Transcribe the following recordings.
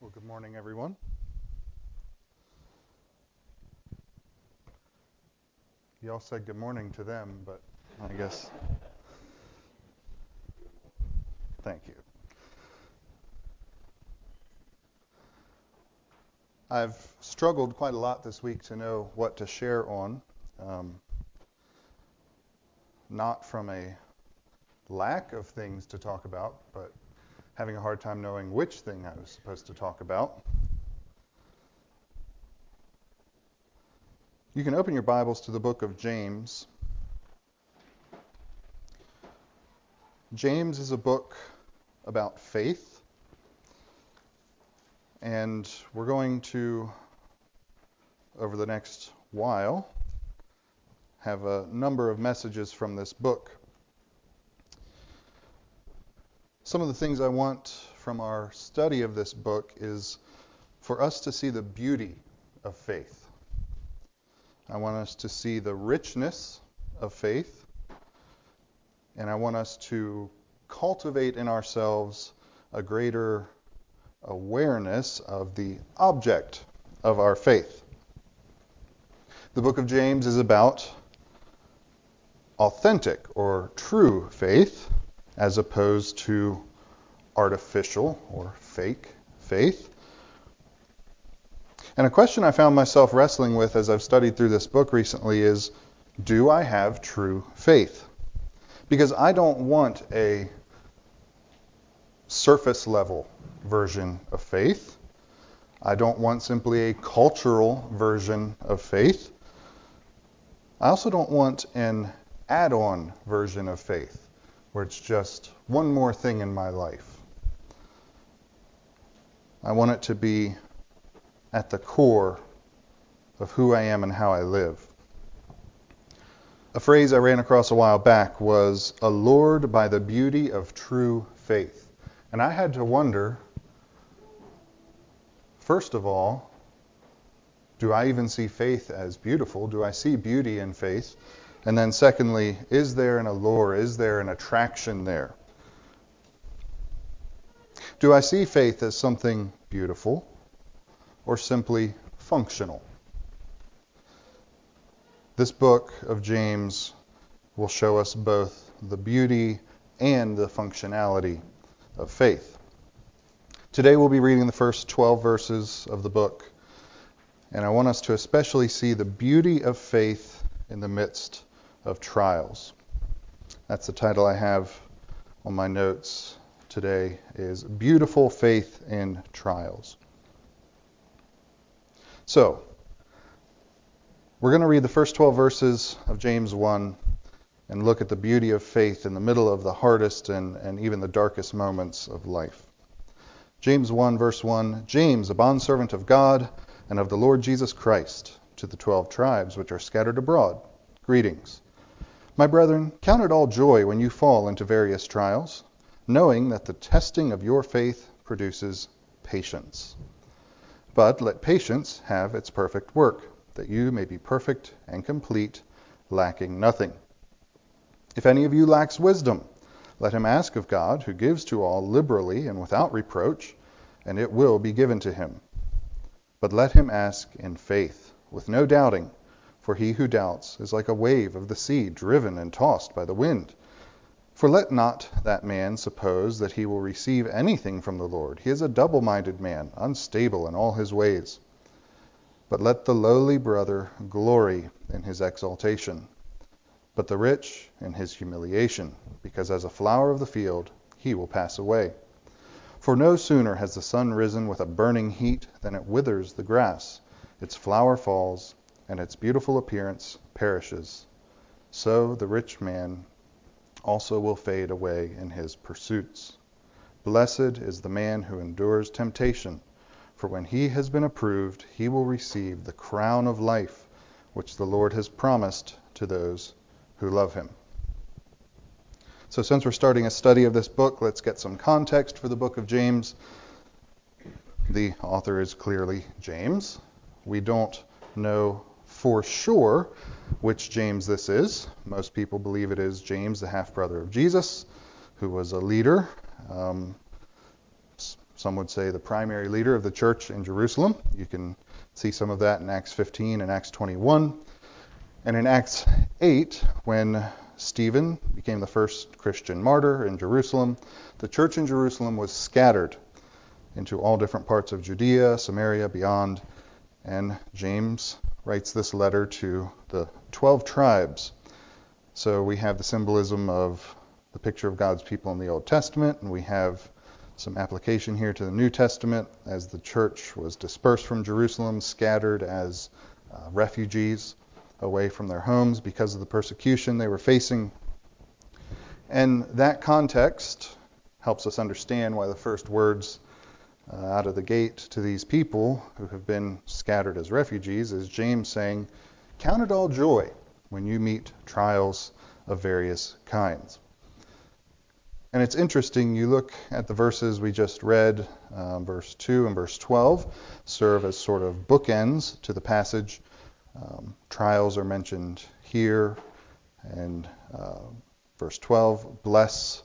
Well, good morning, everyone. You all said good morning to them, but I guess. Thank you. I've struggled quite a lot this week to know what to share on. Um, not from a lack of things to talk about, but having a hard time knowing which thing I was supposed to talk about. You can open your Bibles to the book of James. James is a book about faith, and we're going to, over the next while, have a number of messages from this book. Some of the things I want from our study of this book is for us to see the beauty of faith. I want us to see the richness of faith, and I want us to cultivate in ourselves a greater awareness of the object of our faith. The book of James is about authentic or true faith as opposed to artificial or fake faith. And a question I found myself wrestling with as I've studied through this book recently is do I have true faith? Because I don't want a surface level version of faith. I don't want simply a cultural version of faith. I also don't want an add on version of faith where it's just one more thing in my life. I want it to be at the core of who I am and how I live. A phrase I ran across a while back was allured by the beauty of true faith. And I had to wonder first of all, do I even see faith as beautiful? Do I see beauty in faith? And then, secondly, is there an allure? Is there an attraction there? Do I see faith as something beautiful or simply functional? This book of James will show us both the beauty and the functionality of faith. Today we'll be reading the first 12 verses of the book, and I want us to especially see the beauty of faith in the midst of trials. That's the title I have on my notes today is Beautiful Faith in Trials. So, we're going to read the first 12 verses of James 1 and look at the beauty of faith in the middle of the hardest and, and even the darkest moments of life. James 1, verse 1 James, a bondservant of God and of the Lord Jesus Christ, to the twelve tribes which are scattered abroad, greetings. My brethren, count it all joy when you fall into various trials, knowing that the testing of your faith produces patience. But let patience have its perfect work, that you may be perfect and complete, lacking nothing. If any of you lacks wisdom, let him ask of God, who gives to all liberally and without reproach, and it will be given to him. But let him ask in faith, with no doubting. For he who doubts is like a wave of the sea driven and tossed by the wind. For let not that man suppose that he will receive anything from the Lord. He is a double minded man, unstable in all his ways. But let the lowly brother glory in his exaltation, but the rich in his humiliation, because as a flower of the field he will pass away. For no sooner has the sun risen with a burning heat than it withers the grass, its flower falls and its beautiful appearance perishes. So the rich man also will fade away in his pursuits. Blessed is the man who endures temptation, for when he has been approved, he will receive the crown of life which the Lord has promised to those who love him. So, since we're starting a study of this book, let's get some context for the book of James. The author is clearly James. We don't know for sure which James this is. Most people believe it is James, the half brother of Jesus, who was a leader. Um, some would say the primary leader of the church in Jerusalem. You can see some of that in Acts 15 and Acts 21. And in Acts 8, when Stephen became the first Christian martyr in Jerusalem, the church in Jerusalem was scattered into all different parts of Judea, Samaria, beyond. And James writes this letter to the 12 tribes. So we have the symbolism of the picture of God's people in the Old Testament, and we have some application here to the New Testament as the church was dispersed from Jerusalem, scattered as uh, refugees away from their homes because of the persecution they were facing. And that context helps us understand why the first words uh, out of the gate to these people who have been scattered as refugees is James saying, Count it all joy when you meet trials of various kinds. And it's interesting, you look at the verses we just read, um, verse 2 and verse 12, serve as sort of bookends to the passage. Um, trials are mentioned here, and uh, verse 12, bless.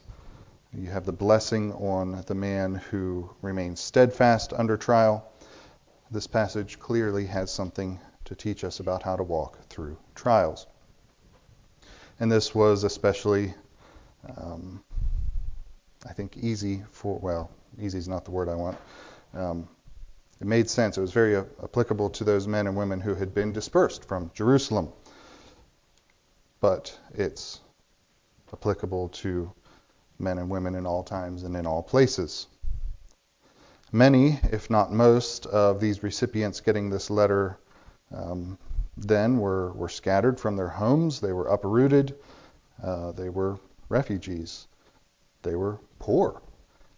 You have the blessing on the man who remains steadfast under trial. This passage clearly has something to teach us about how to walk through trials. And this was especially um, I think, easy for, well, easy is not the word I want. Um, it made sense. It was very uh, applicable to those men and women who had been dispersed from Jerusalem. But it's applicable to men and women in all times and in all places. Many, if not most, of these recipients getting this letter um, then were, were scattered from their homes. They were uprooted. Uh, they were refugees. They were poor,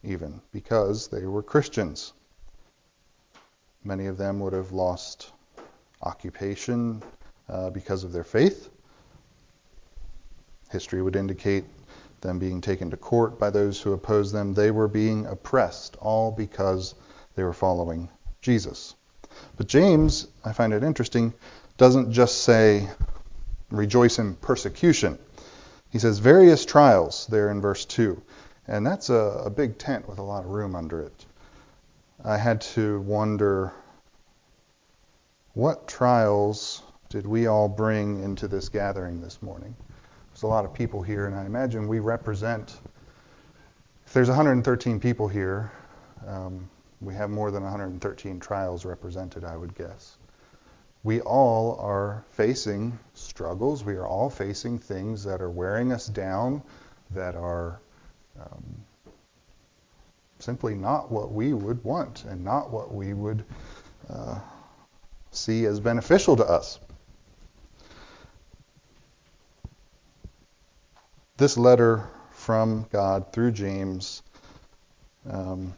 even because they were Christians. Many of them would have lost occupation uh, because of their faith. History would indicate them being taken to court by those who opposed them. They were being oppressed, all because they were following Jesus. But James, I find it interesting, doesn't just say, rejoice in persecution. He says various trials there in verse 2. And that's a, a big tent with a lot of room under it. I had to wonder what trials did we all bring into this gathering this morning? There's a lot of people here, and I imagine we represent, if there's 113 people here, um, we have more than 113 trials represented, I would guess. We all are facing struggles. We are all facing things that are wearing us down, that are um, simply not what we would want and not what we would uh, see as beneficial to us. This letter from God through James um,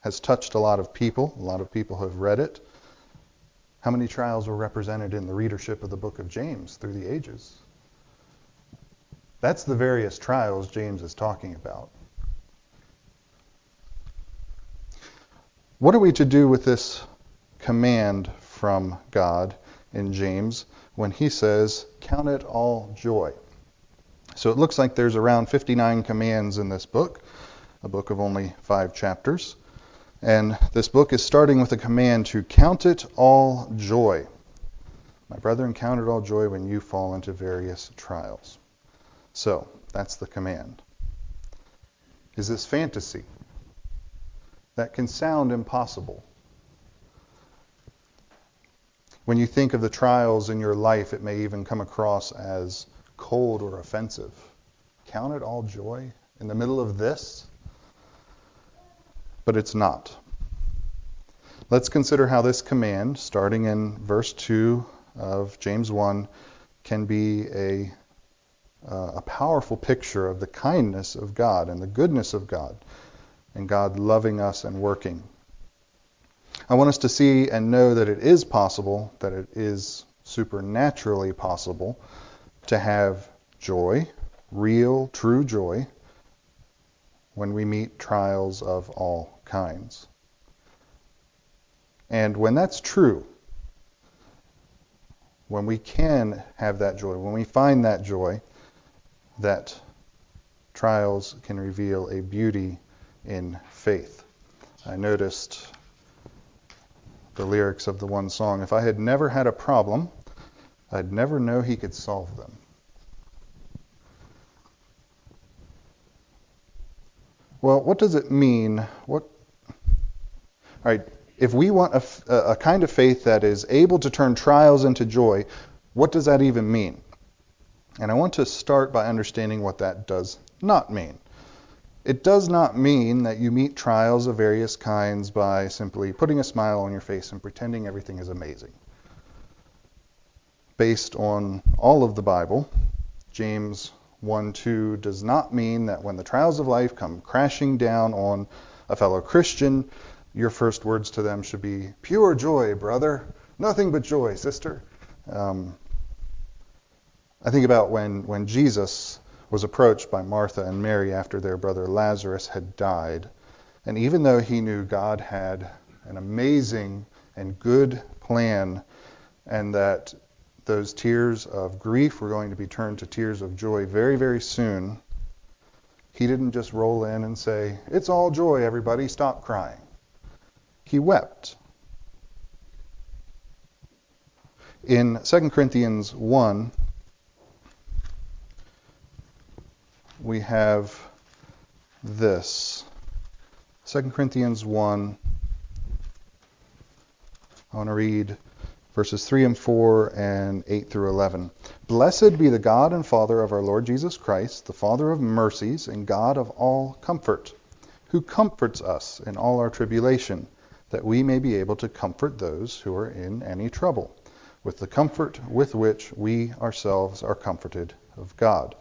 has touched a lot of people. A lot of people have read it. How many trials were represented in the readership of the book of James through the ages? That's the various trials James is talking about. What are we to do with this command from God in James when he says, Count it all joy? So it looks like there's around 59 commands in this book, a book of only five chapters. And this book is starting with a command to count it all joy. My brethren, count it all joy when you fall into various trials. So, that's the command. Is this fantasy? That can sound impossible. When you think of the trials in your life, it may even come across as cold or offensive. Count it all joy in the middle of this? But it's not. Let's consider how this command, starting in verse 2 of James 1, can be a uh, a powerful picture of the kindness of God and the goodness of God and God loving us and working. I want us to see and know that it is possible, that it is supernaturally possible to have joy, real, true joy, when we meet trials of all kinds. And when that's true, when we can have that joy, when we find that joy, that trials can reveal a beauty in faith. I noticed the lyrics of the one song if I had never had a problem, I'd never know he could solve them. Well, what does it mean? What? All right, if we want a, a kind of faith that is able to turn trials into joy, what does that even mean? And I want to start by understanding what that does not mean. It does not mean that you meet trials of various kinds by simply putting a smile on your face and pretending everything is amazing. Based on all of the Bible, James 1 2 does not mean that when the trials of life come crashing down on a fellow Christian, your first words to them should be, Pure joy, brother. Nothing but joy, sister. Um, I think about when, when Jesus was approached by Martha and Mary after their brother Lazarus had died. And even though he knew God had an amazing and good plan, and that those tears of grief were going to be turned to tears of joy very, very soon, he didn't just roll in and say, It's all joy, everybody, stop crying. He wept. In 2 Corinthians 1, we have this. 2 Corinthians 1. I want to read verses 3 and 4 and 8 through 11. Blessed be the God and Father of our Lord Jesus Christ, the Father of mercies and God of all comfort, who comforts us in all our tribulation, that we may be able to comfort those who are in any trouble, with the comfort with which we ourselves are comforted of God.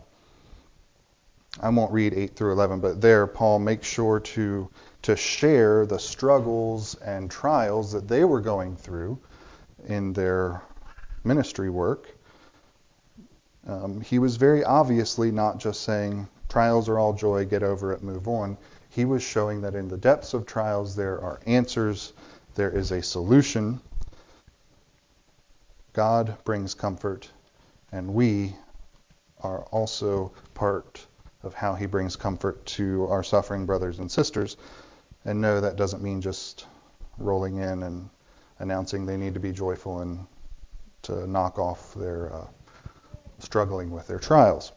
I won't read 8 through 11, but there Paul makes sure to, to share the struggles and trials that they were going through in their ministry work. Um, he was very obviously not just saying, trials are all joy, get over it, move on. He was showing that in the depths of trials there are answers, there is a solution. God brings comfort, and we are also part of how he brings comfort to our suffering brothers and sisters. And no, that doesn't mean just rolling in and announcing they need to be joyful and to knock off their uh, struggling with their trials.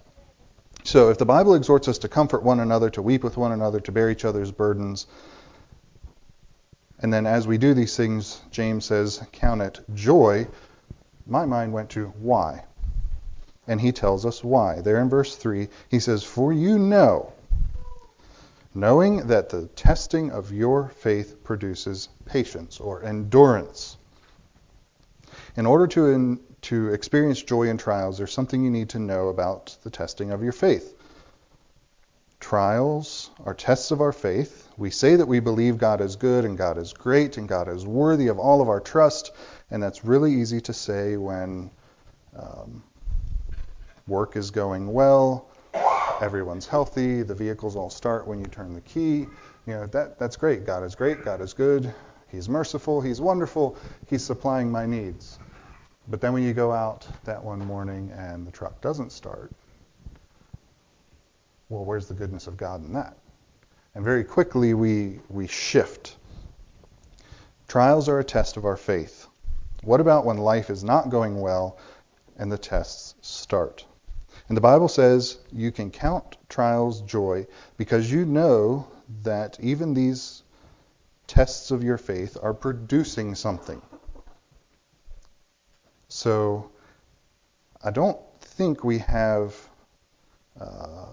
So, if the Bible exhorts us to comfort one another, to weep with one another, to bear each other's burdens, and then as we do these things, James says, count it joy, my mind went to why? And he tells us why. There in verse 3, he says, For you know, knowing that the testing of your faith produces patience or endurance. In order to, in, to experience joy in trials, there's something you need to know about the testing of your faith. Trials are tests of our faith. We say that we believe God is good and God is great and God is worthy of all of our trust, and that's really easy to say when um, work is going well, everyone's healthy, the vehicles all start when you turn the key. You know, that, that's great. God is great, God is good, He's merciful, He's wonderful, He's supplying my needs. But then when you go out that one morning and the truck doesn't start, well, where's the goodness of God in that? And very quickly we, we shift. Trials are a test of our faith. What about when life is not going well and the tests start? And the Bible says you can count trials joy because you know that even these tests of your faith are producing something. So I don't think we have uh,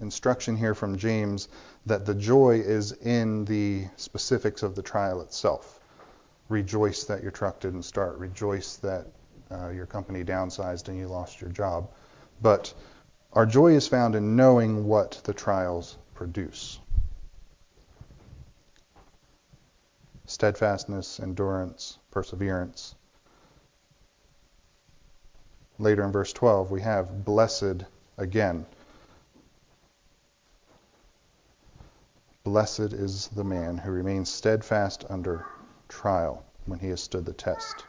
instruction here from James that the joy is in the specifics of the trial itself. Rejoice that your truck didn't start. Rejoice that uh, your company downsized and you lost your job. But our joy is found in knowing what the trials produce steadfastness, endurance, perseverance. Later in verse 12, we have blessed again. Blessed is the man who remains steadfast under trial when he has stood the test.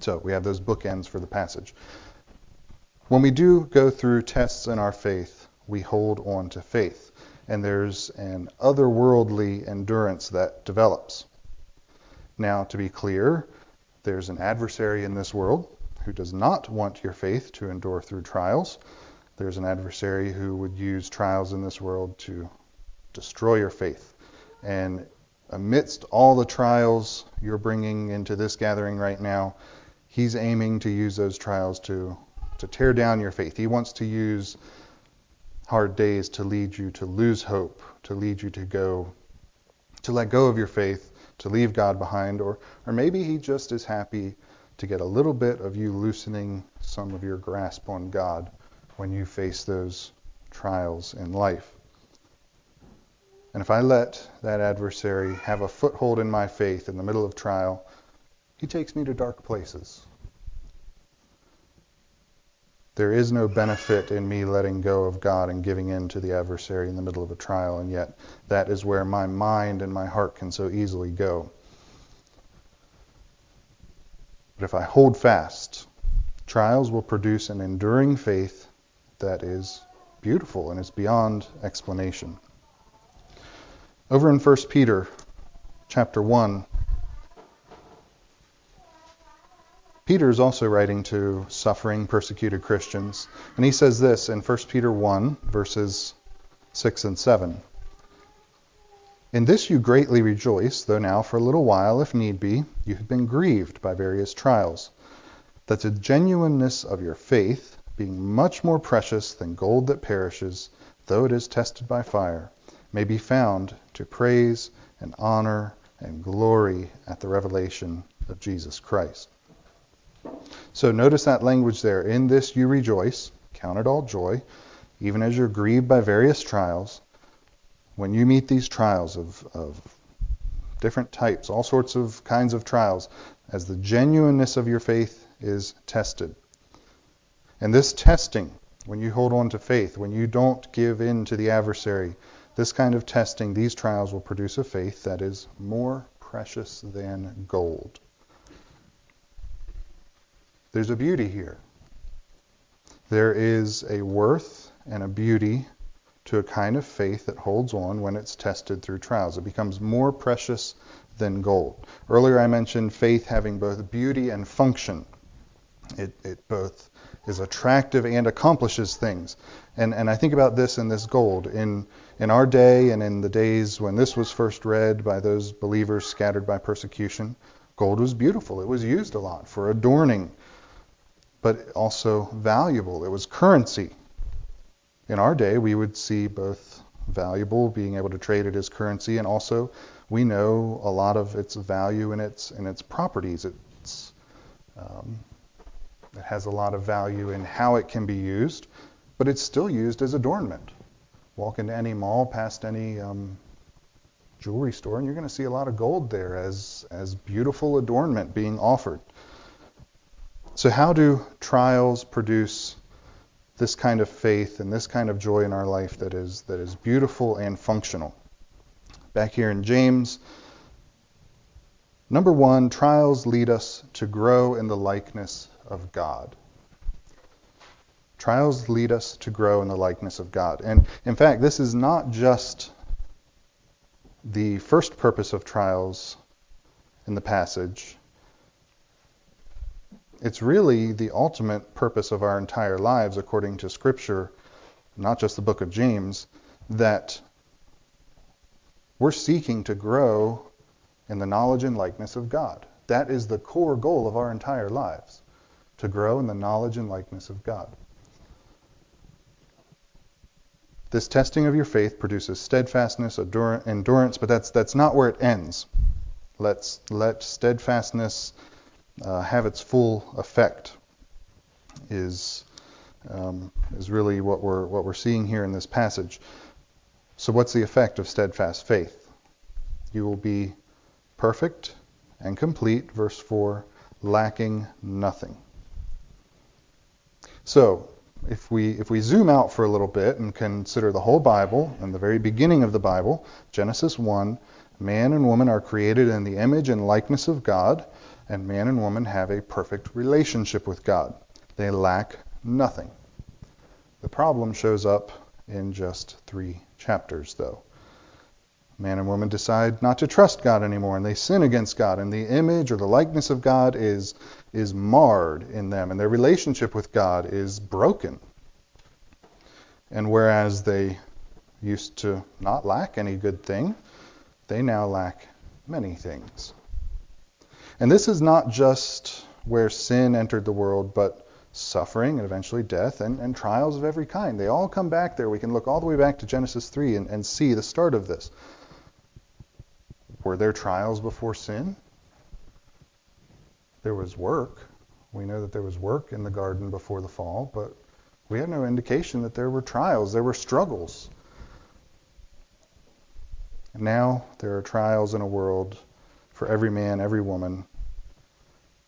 So we have those bookends for the passage. When we do go through tests in our faith, we hold on to faith. and there's an otherworldly endurance that develops. Now, to be clear, there's an adversary in this world who does not want your faith to endure through trials. There's an adversary who would use trials in this world to destroy your faith. And amidst all the trials you're bringing into this gathering right now, he's aiming to use those trials to, to tear down your faith. He wants to use hard days to lead you to lose hope, to lead you to go, to let go of your faith, to leave God behind, or, or maybe He just is happy to get a little bit of you loosening some of your grasp on God when you face those trials in life. And if I let that adversary have a foothold in my faith in the middle of trial, he takes me to dark places. There is no benefit in me letting go of God and giving in to the adversary in the middle of a trial, and yet that is where my mind and my heart can so easily go. But if I hold fast, trials will produce an enduring faith that is beautiful and is beyond explanation. Over in 1 Peter chapter 1, Peter is also writing to suffering, persecuted Christians. And he says this in 1 Peter 1, verses 6 and 7. In this you greatly rejoice, though now for a little while, if need be, you have been grieved by various trials, that the genuineness of your faith, being much more precious than gold that perishes, though it is tested by fire, may be found to praise and honor and glory at the revelation of Jesus Christ. So notice that language there. In this you rejoice, count it all joy, even as you're grieved by various trials. When you meet these trials of, of different types, all sorts of kinds of trials, as the genuineness of your faith is tested. And this testing, when you hold on to faith, when you don't give in to the adversary, this kind of testing, these trials will produce a faith that is more precious than gold. There's a beauty here. There is a worth and a beauty to a kind of faith that holds on when it's tested through trials. It becomes more precious than gold. Earlier I mentioned faith having both beauty and function. It, it both is attractive and accomplishes things. And, and I think about this in this gold. In, in our day and in the days when this was first read by those believers scattered by persecution, gold was beautiful. It was used a lot for adorning but also valuable. It was currency. In our day, we would see both valuable, being able to trade it as currency, and also we know a lot of its value in its in its properties. It's um, it has a lot of value in how it can be used, but it's still used as adornment. Walk into any mall, past any um, jewelry store, and you're going to see a lot of gold there as as beautiful adornment being offered. So, how do trials produce this kind of faith and this kind of joy in our life that is, that is beautiful and functional? Back here in James, number one, trials lead us to grow in the likeness of God. Trials lead us to grow in the likeness of God. And in fact, this is not just the first purpose of trials in the passage, it's really the ultimate purpose of our entire lives, according to Scripture, not just the book of James, that we're seeking to grow in the knowledge and likeness of God. That is the core goal of our entire lives, to grow in the knowledge and likeness of God. This testing of your faith produces steadfastness, endurance, but that's, that's not where it ends. Let's let steadfastness uh, have its full effect is um, is really what we're what we're seeing here in this passage. So what's the effect of steadfast faith? You will be perfect and complete, verse 4, lacking nothing. So, if we if we zoom out for a little bit and consider the whole Bible and the very beginning of the Bible, Genesis 1, man and woman are created in the image and likeness of God and man and woman have a perfect relationship with God. They lack nothing. The problem shows up in just three chapters, though. Man and woman decide not to trust God anymore, and they sin against God, and the image or the likeness of God is, is marred in them, and their relationship with God is broken. And whereas they used to not lack any good thing, they now lack many things. And this is not just where sin entered the world, but suffering and eventually death and, and trials of every kind. They all come back there. We can look all the way back to Genesis 3 and, and see the start of this. Were there trials before sin? There was work. We know that there was work in the garden before the fall, but we have no indication that there were trials, there were struggles. And now there are trials in a world for every man, every woman.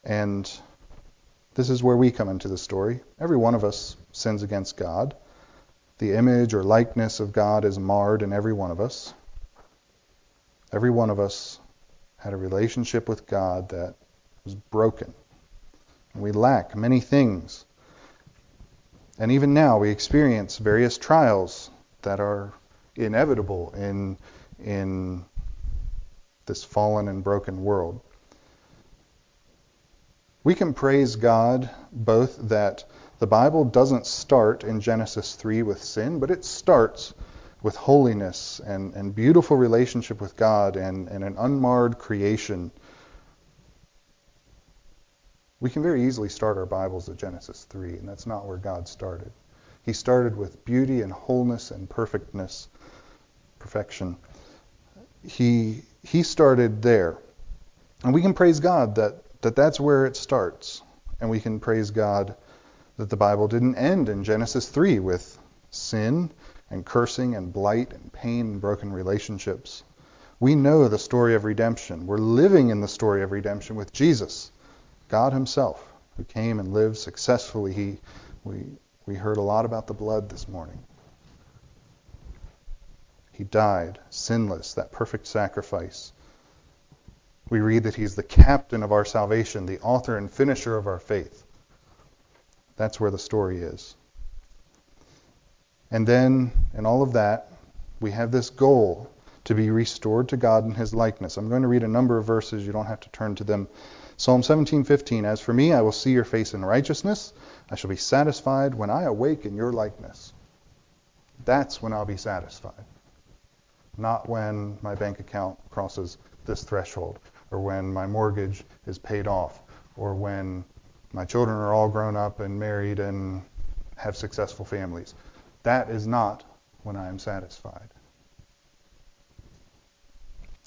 And this is where we come into the story. Every one of us sins against God. The image or likeness of God is marred in every one of us. Every one of us had a relationship with God that was broken. We lack many things. And even now, we experience various trials that are inevitable in, in this fallen and broken world. We can praise God both that the Bible doesn't start in Genesis 3 with sin, but it starts with holiness and, and beautiful relationship with God and, and an unmarred creation. We can very easily start our Bibles at Genesis 3, and that's not where God started. He started with beauty and wholeness and perfectness, perfection. He, he started there. And we can praise God that, that that's where it starts. And we can praise God that the Bible didn't end in Genesis 3 with sin and cursing and blight and pain and broken relationships. We know the story of redemption. We're living in the story of redemption with Jesus, God Himself, who came and lived successfully. He, we, we heard a lot about the blood this morning. He died sinless, that perfect sacrifice. We read that He's the captain of our salvation, the author and finisher of our faith. That's where the story is. And then, in all of that, we have this goal to be restored to God in his likeness. I'm going to read a number of verses. You don't have to turn to them. Psalm 17:15 As for me, I will see your face in righteousness. I shall be satisfied when I awake in your likeness. That's when I'll be satisfied. Not when my bank account crosses this threshold or when my mortgage is paid off or when my children are all grown up and married and have successful families. That is not when I am satisfied.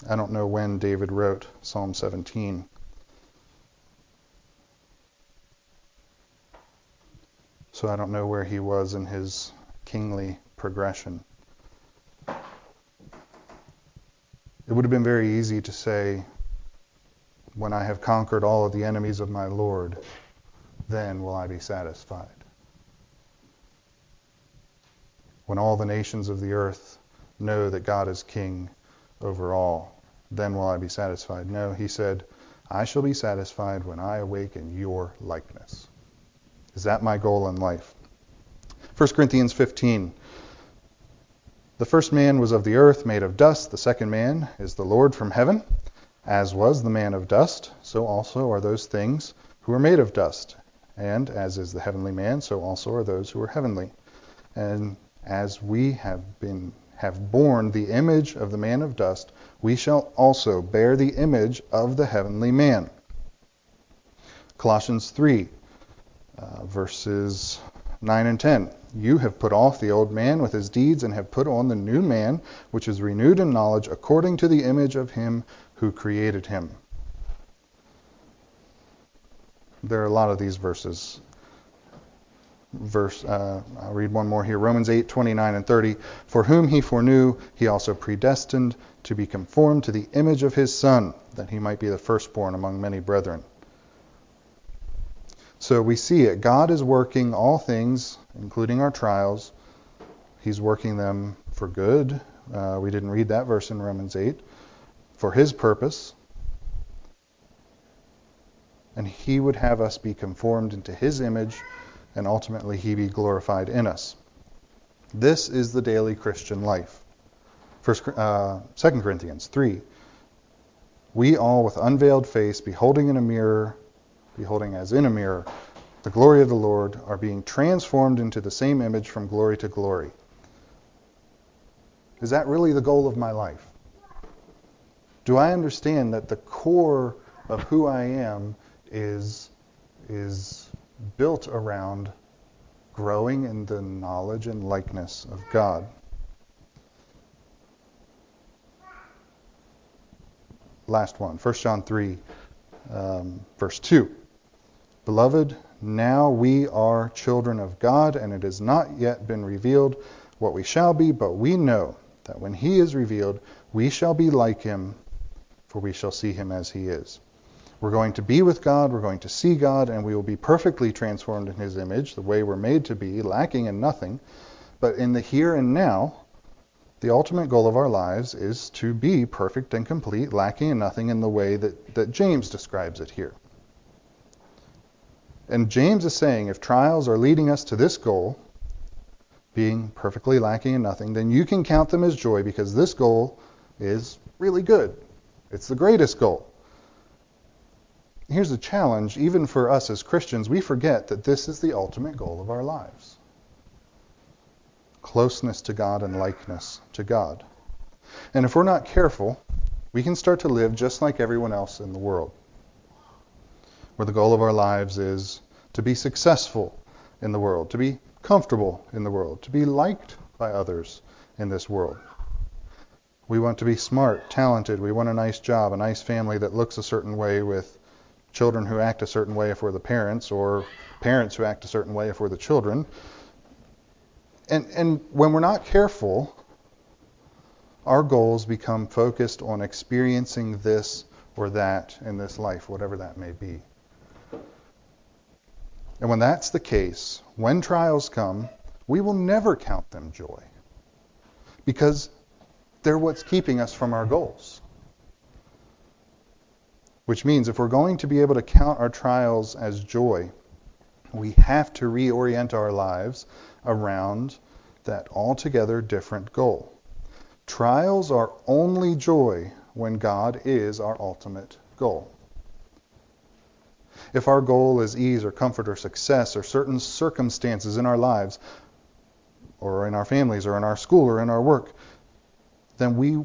I don't know when David wrote Psalm 17. So I don't know where he was in his kingly progression. It would have been very easy to say, When I have conquered all of the enemies of my Lord, then will I be satisfied when all the nations of the earth know that God is king over all, then will I be satisfied. No, he said, I shall be satisfied when I awake in your likeness. Is that my goal in life? 1 Corinthians 15. The first man was of the earth, made of dust. The second man is the Lord from heaven. As was the man of dust, so also are those things who are made of dust. And as is the heavenly man, so also are those who are heavenly. And as we have been have borne the image of the man of dust, we shall also bear the image of the heavenly man. Colossians 3, uh, verses 9 and 10. You have put off the old man with his deeds and have put on the new man, which is renewed in knowledge according to the image of him who created him. There are a lot of these verses. Verse uh, I'll read one more here. Romans 8 29 and 30 for whom he foreknew he also predestined to be conformed to the image of his son that he might be the firstborn among many brethren so we see it God is working all things including our trials he's working them for good uh, we didn't read that verse in Romans 8 for his purpose and he would have us be conformed into his image and ultimately he be glorified in us. This is the daily Christian life. First, uh, 2 Corinthians 3. We all, with unveiled face, beholding in a mirror, beholding as in a mirror, the glory of the Lord, are being transformed into the same image from glory to glory. Is that really the goal of my life? Do I understand that the core of who I am is, is built around growing in the knowledge and likeness of God? Last one, 1 John 3, um, verse 2. Beloved, now we are children of God, and it has not yet been revealed what we shall be, but we know that when he is revealed, we shall be like him, for we shall see him as he is. We're going to be with God, we're going to see God, and we will be perfectly transformed in his image, the way we're made to be, lacking in nothing. But in the here and now, the ultimate goal of our lives is to be perfect and complete, lacking in nothing in the way that, that James describes it here. And James is saying if trials are leading us to this goal, being perfectly lacking in nothing, then you can count them as joy because this goal is really good. It's the greatest goal. Here's the challenge, even for us as Christians, we forget that this is the ultimate goal of our lives closeness to God and likeness to God. And if we're not careful, we can start to live just like everyone else in the world where the goal of our lives is to be successful in the world, to be comfortable in the world, to be liked by others in this world. We want to be smart, talented. We want a nice job, a nice family that looks a certain way with children who act a certain way if we're the parents, or parents who act a certain way if we're the children. And, and when we're not careful, our goals become focused on experiencing this or that in this life, whatever that may be. And when that's the case, when trials come, we will never count them joy because they're what's keeping us from our goals. Which means if we're going to be able to count our trials as joy, we have to reorient our lives around that altogether different goal. Trials are only joy when God is our ultimate goal. If our goal is ease or comfort or success or certain circumstances in our lives or in our families or in our school or in our work, then we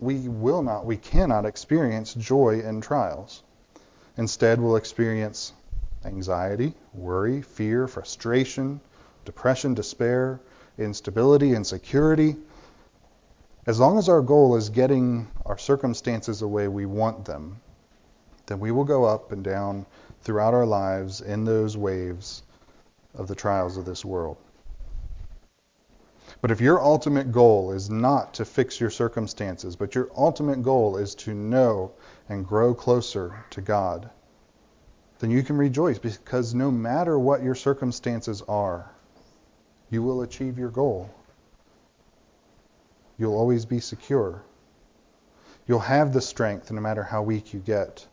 we will not, we cannot experience joy in trials. Instead, we'll experience anxiety, worry, fear, frustration, depression, despair, instability, insecurity. As long as our goal is getting our circumstances the way we want them, then we will go up and down throughout our lives in those waves of the trials of this world. But if your ultimate goal is not to fix your circumstances, but your ultimate goal is to know and grow closer to God, then you can rejoice because no matter what your circumstances are, you will achieve your goal. You'll always be secure. You'll have the strength no matter how weak you get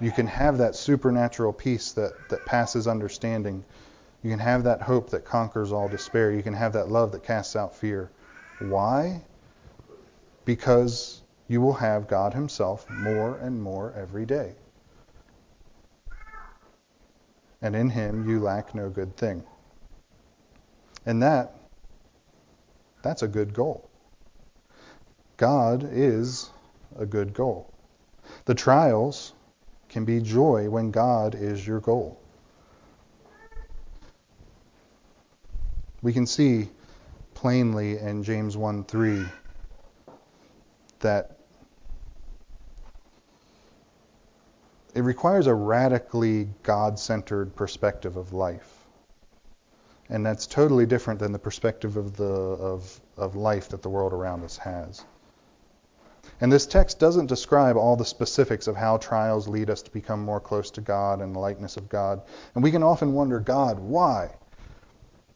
you can have that supernatural peace that, that passes understanding. You can have that hope that conquers all despair. You can have that love that casts out fear. Why? Because you will have God Himself more and more every day. And in Him you lack no good thing. And that, that's a good goal. God is a good goal. The trials can be joy when God is your goal. We can see plainly in James 1 3 that it requires a radically God centered perspective of life. And that's totally different than the perspective of, the, of, of life that the world around us has. And this text doesn't describe all the specifics of how trials lead us to become more close to God and the likeness of God. And we can often wonder, God, why?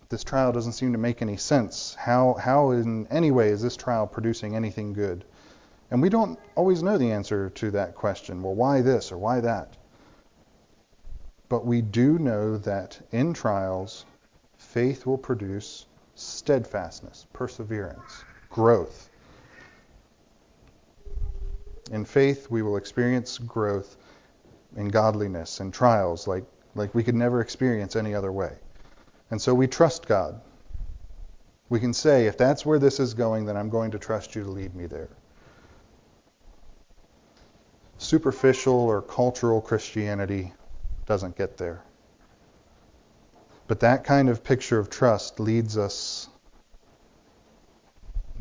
This trial doesn't seem to make any sense. How, how in any way is this trial producing anything good? And we don't always know the answer to that question. Well, why this or why that? But we do know that in trials, faith will produce steadfastness, perseverance, growth. In faith, we will experience growth in godliness and trials like, like we could never experience any other way. And so we trust God. We can say, if that's where this is going, then I'm going to trust you to lead me there. Superficial or cultural Christianity doesn't get there. But that kind of picture of trust leads us.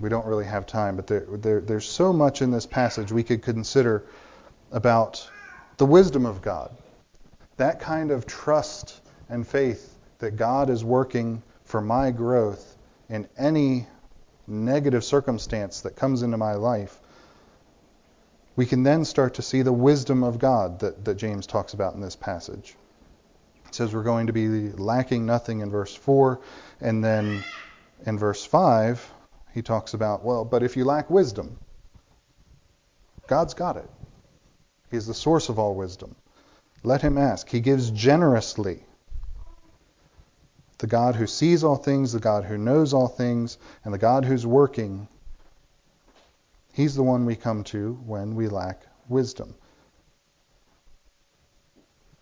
We don't really have time, but there, there, there's so much in this passage we could consider about the wisdom of God. That kind of trust and faith that God is working for my growth in any negative circumstance that comes into my life, we can then start to see the wisdom of God that, that James talks about in this passage. It says we're going to be lacking nothing in verse 4, and then in verse 5, he talks about, well, but if you lack wisdom, God's got it. He's the source of all wisdom. Let him ask. He gives generously. The God who sees all things, the God who knows all things, and the God who's working, he's the one we come to when we lack wisdom.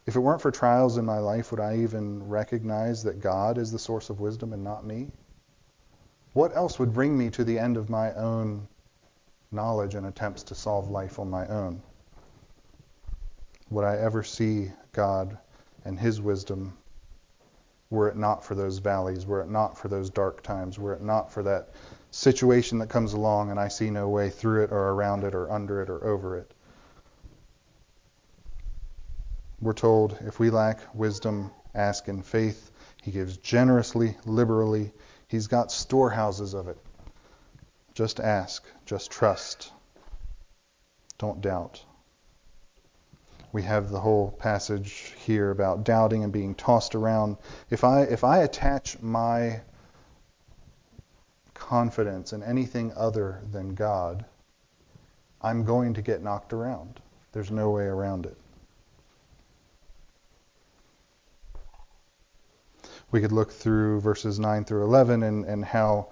If it weren't for trials in my life, would I even recognize that God is the source of wisdom and not me? What else would bring me to the end of my own knowledge and attempts to solve life on my own? would I ever see God and His wisdom were it not for those valleys, were it not for those dark times, were it not for that situation that comes along and I see no way through it or around it or under it or over it. We're told if we lack wisdom, ask in faith. He gives generously, liberally. He's got storehouses of it. Just ask, just trust. Don't doubt we have the whole passage here about doubting and being tossed around. If I if I attach my confidence in anything other than God, I'm going to get knocked around. There's no way around it. We could look through verses 9 through 11 and, and how,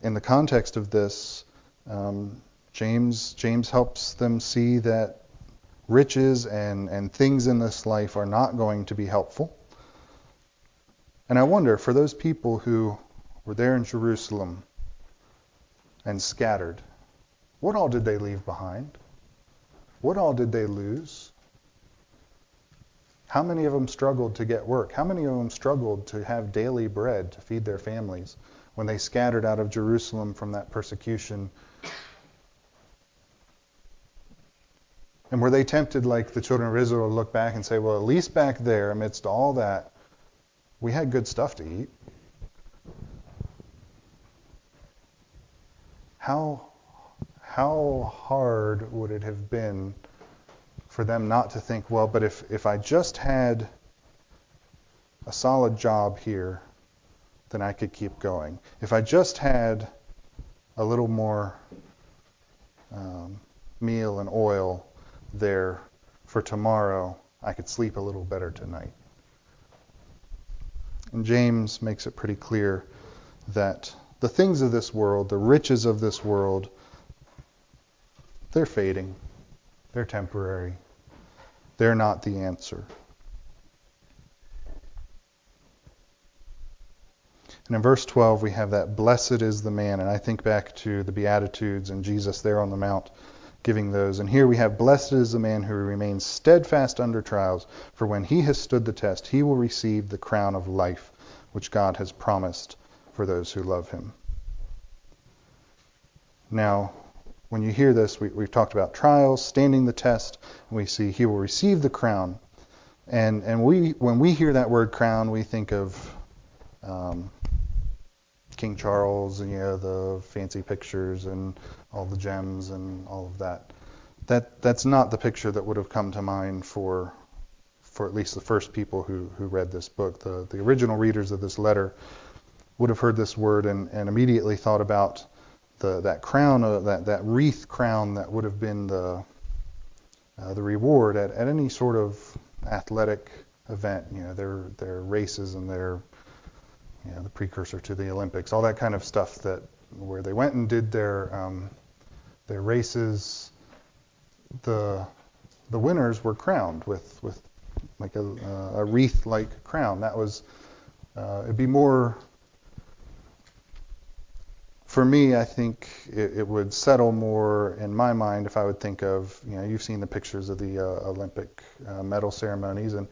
in the context of this, um, James James helps them see that riches and, and things in this life are not going to be helpful. And I wonder, for those people who were there in Jerusalem and scattered, what all did they leave behind? What all did they lose? How many of them struggled to get work? How many of them struggled to have daily bread to feed their families when they scattered out of Jerusalem from that persecution And were they tempted, like the children of Israel, to look back and say, well, at least back there, amidst all that, we had good stuff to eat? How, how hard would it have been for them not to think, well, but if, if I just had a solid job here, then I could keep going. If I just had a little more um, meal and oil, there for tomorrow, I could sleep a little better tonight. And James makes it pretty clear that the things of this world, the riches of this world, they're fading. They're temporary. They're not the answer. And in verse 12, we have that blessed is the man. And I think back to the Beatitudes and Jesus there on the Mount giving those. And here we have, Blessed is the man who remains steadfast under trials, for when he has stood the test, he will receive the crown of life which God has promised for those who love him. Now, when you hear this, we, have talked about trials, standing the test, and we see he will receive the crown. And, and we, when we hear that word crown, we think of um, King Charles and you know the fancy pictures and all the gems and all of that. That that's not the picture that would have come to mind for for at least the first people who, who read this book. The the original readers of this letter would have heard this word and, and immediately thought about the that crown, uh, that that wreath crown that would have been the uh, the reward at, at any sort of athletic event. You know, their their races and their you know, the precursor to the Olympics, all that kind of stuff that where they went and did their um, their races, the the winners were crowned with with like a, a wreath-like crown. That was uh, it'd be more for me, I think it, it, would settle more in my mind if I would think of, you know, you've seen the pictures of the uh, Olympic uh, medal ceremonies, and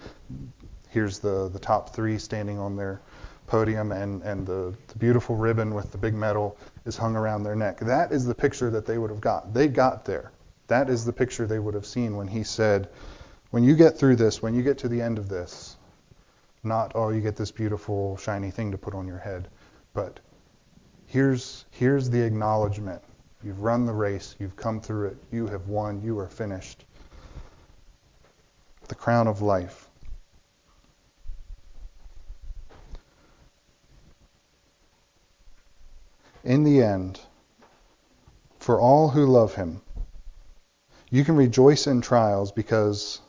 here's the, the top three standing on their podium, and, and the, the beautiful ribbon with the big medal is hung around their neck. That is the picture that they would have got. They got there. That is the picture they would have seen when he said, when you get through this, when you get to the end of this, not, oh, you get this beautiful, shiny thing to put on your head, but Here's, here's the acknowledgement. You've run the race. You've come through it. You have won. You are finished. The crown of life. In the end, for all who love him, you can rejoice in trials because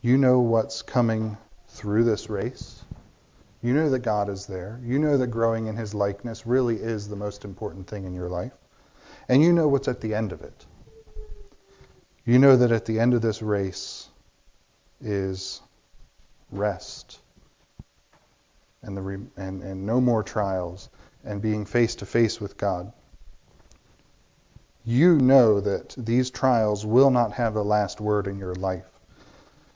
you know what's coming through this race. You know that God is there. You know that growing in His likeness really is the most important thing in your life. And you know what's at the end of it. You know that at the end of this race is rest and, the re- and, and no more trials and being face to face with God. You know that these trials will not have the last word in your life.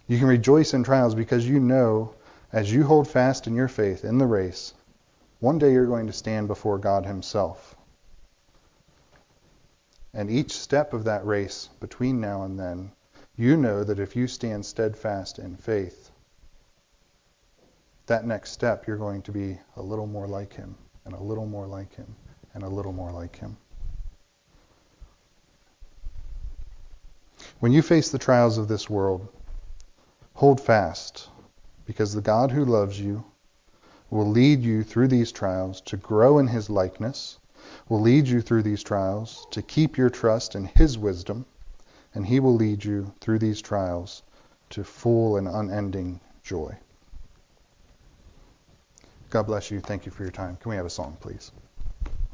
You can rejoice in trials because you know as you hold fast in your faith in the race, one day you're going to stand before God Himself. And each step of that race between now and then, you know that if you stand steadfast in faith, that next step you're going to be a little more like Him, and a little more like Him, and a little more like Him. When you face the trials of this world, hold fast because the God who loves you will lead you through these trials to grow in his likeness, will lead you through these trials to keep your trust in his wisdom, and he will lead you through these trials to full and unending joy. God bless you. Thank you for your time. Can we have a song, please?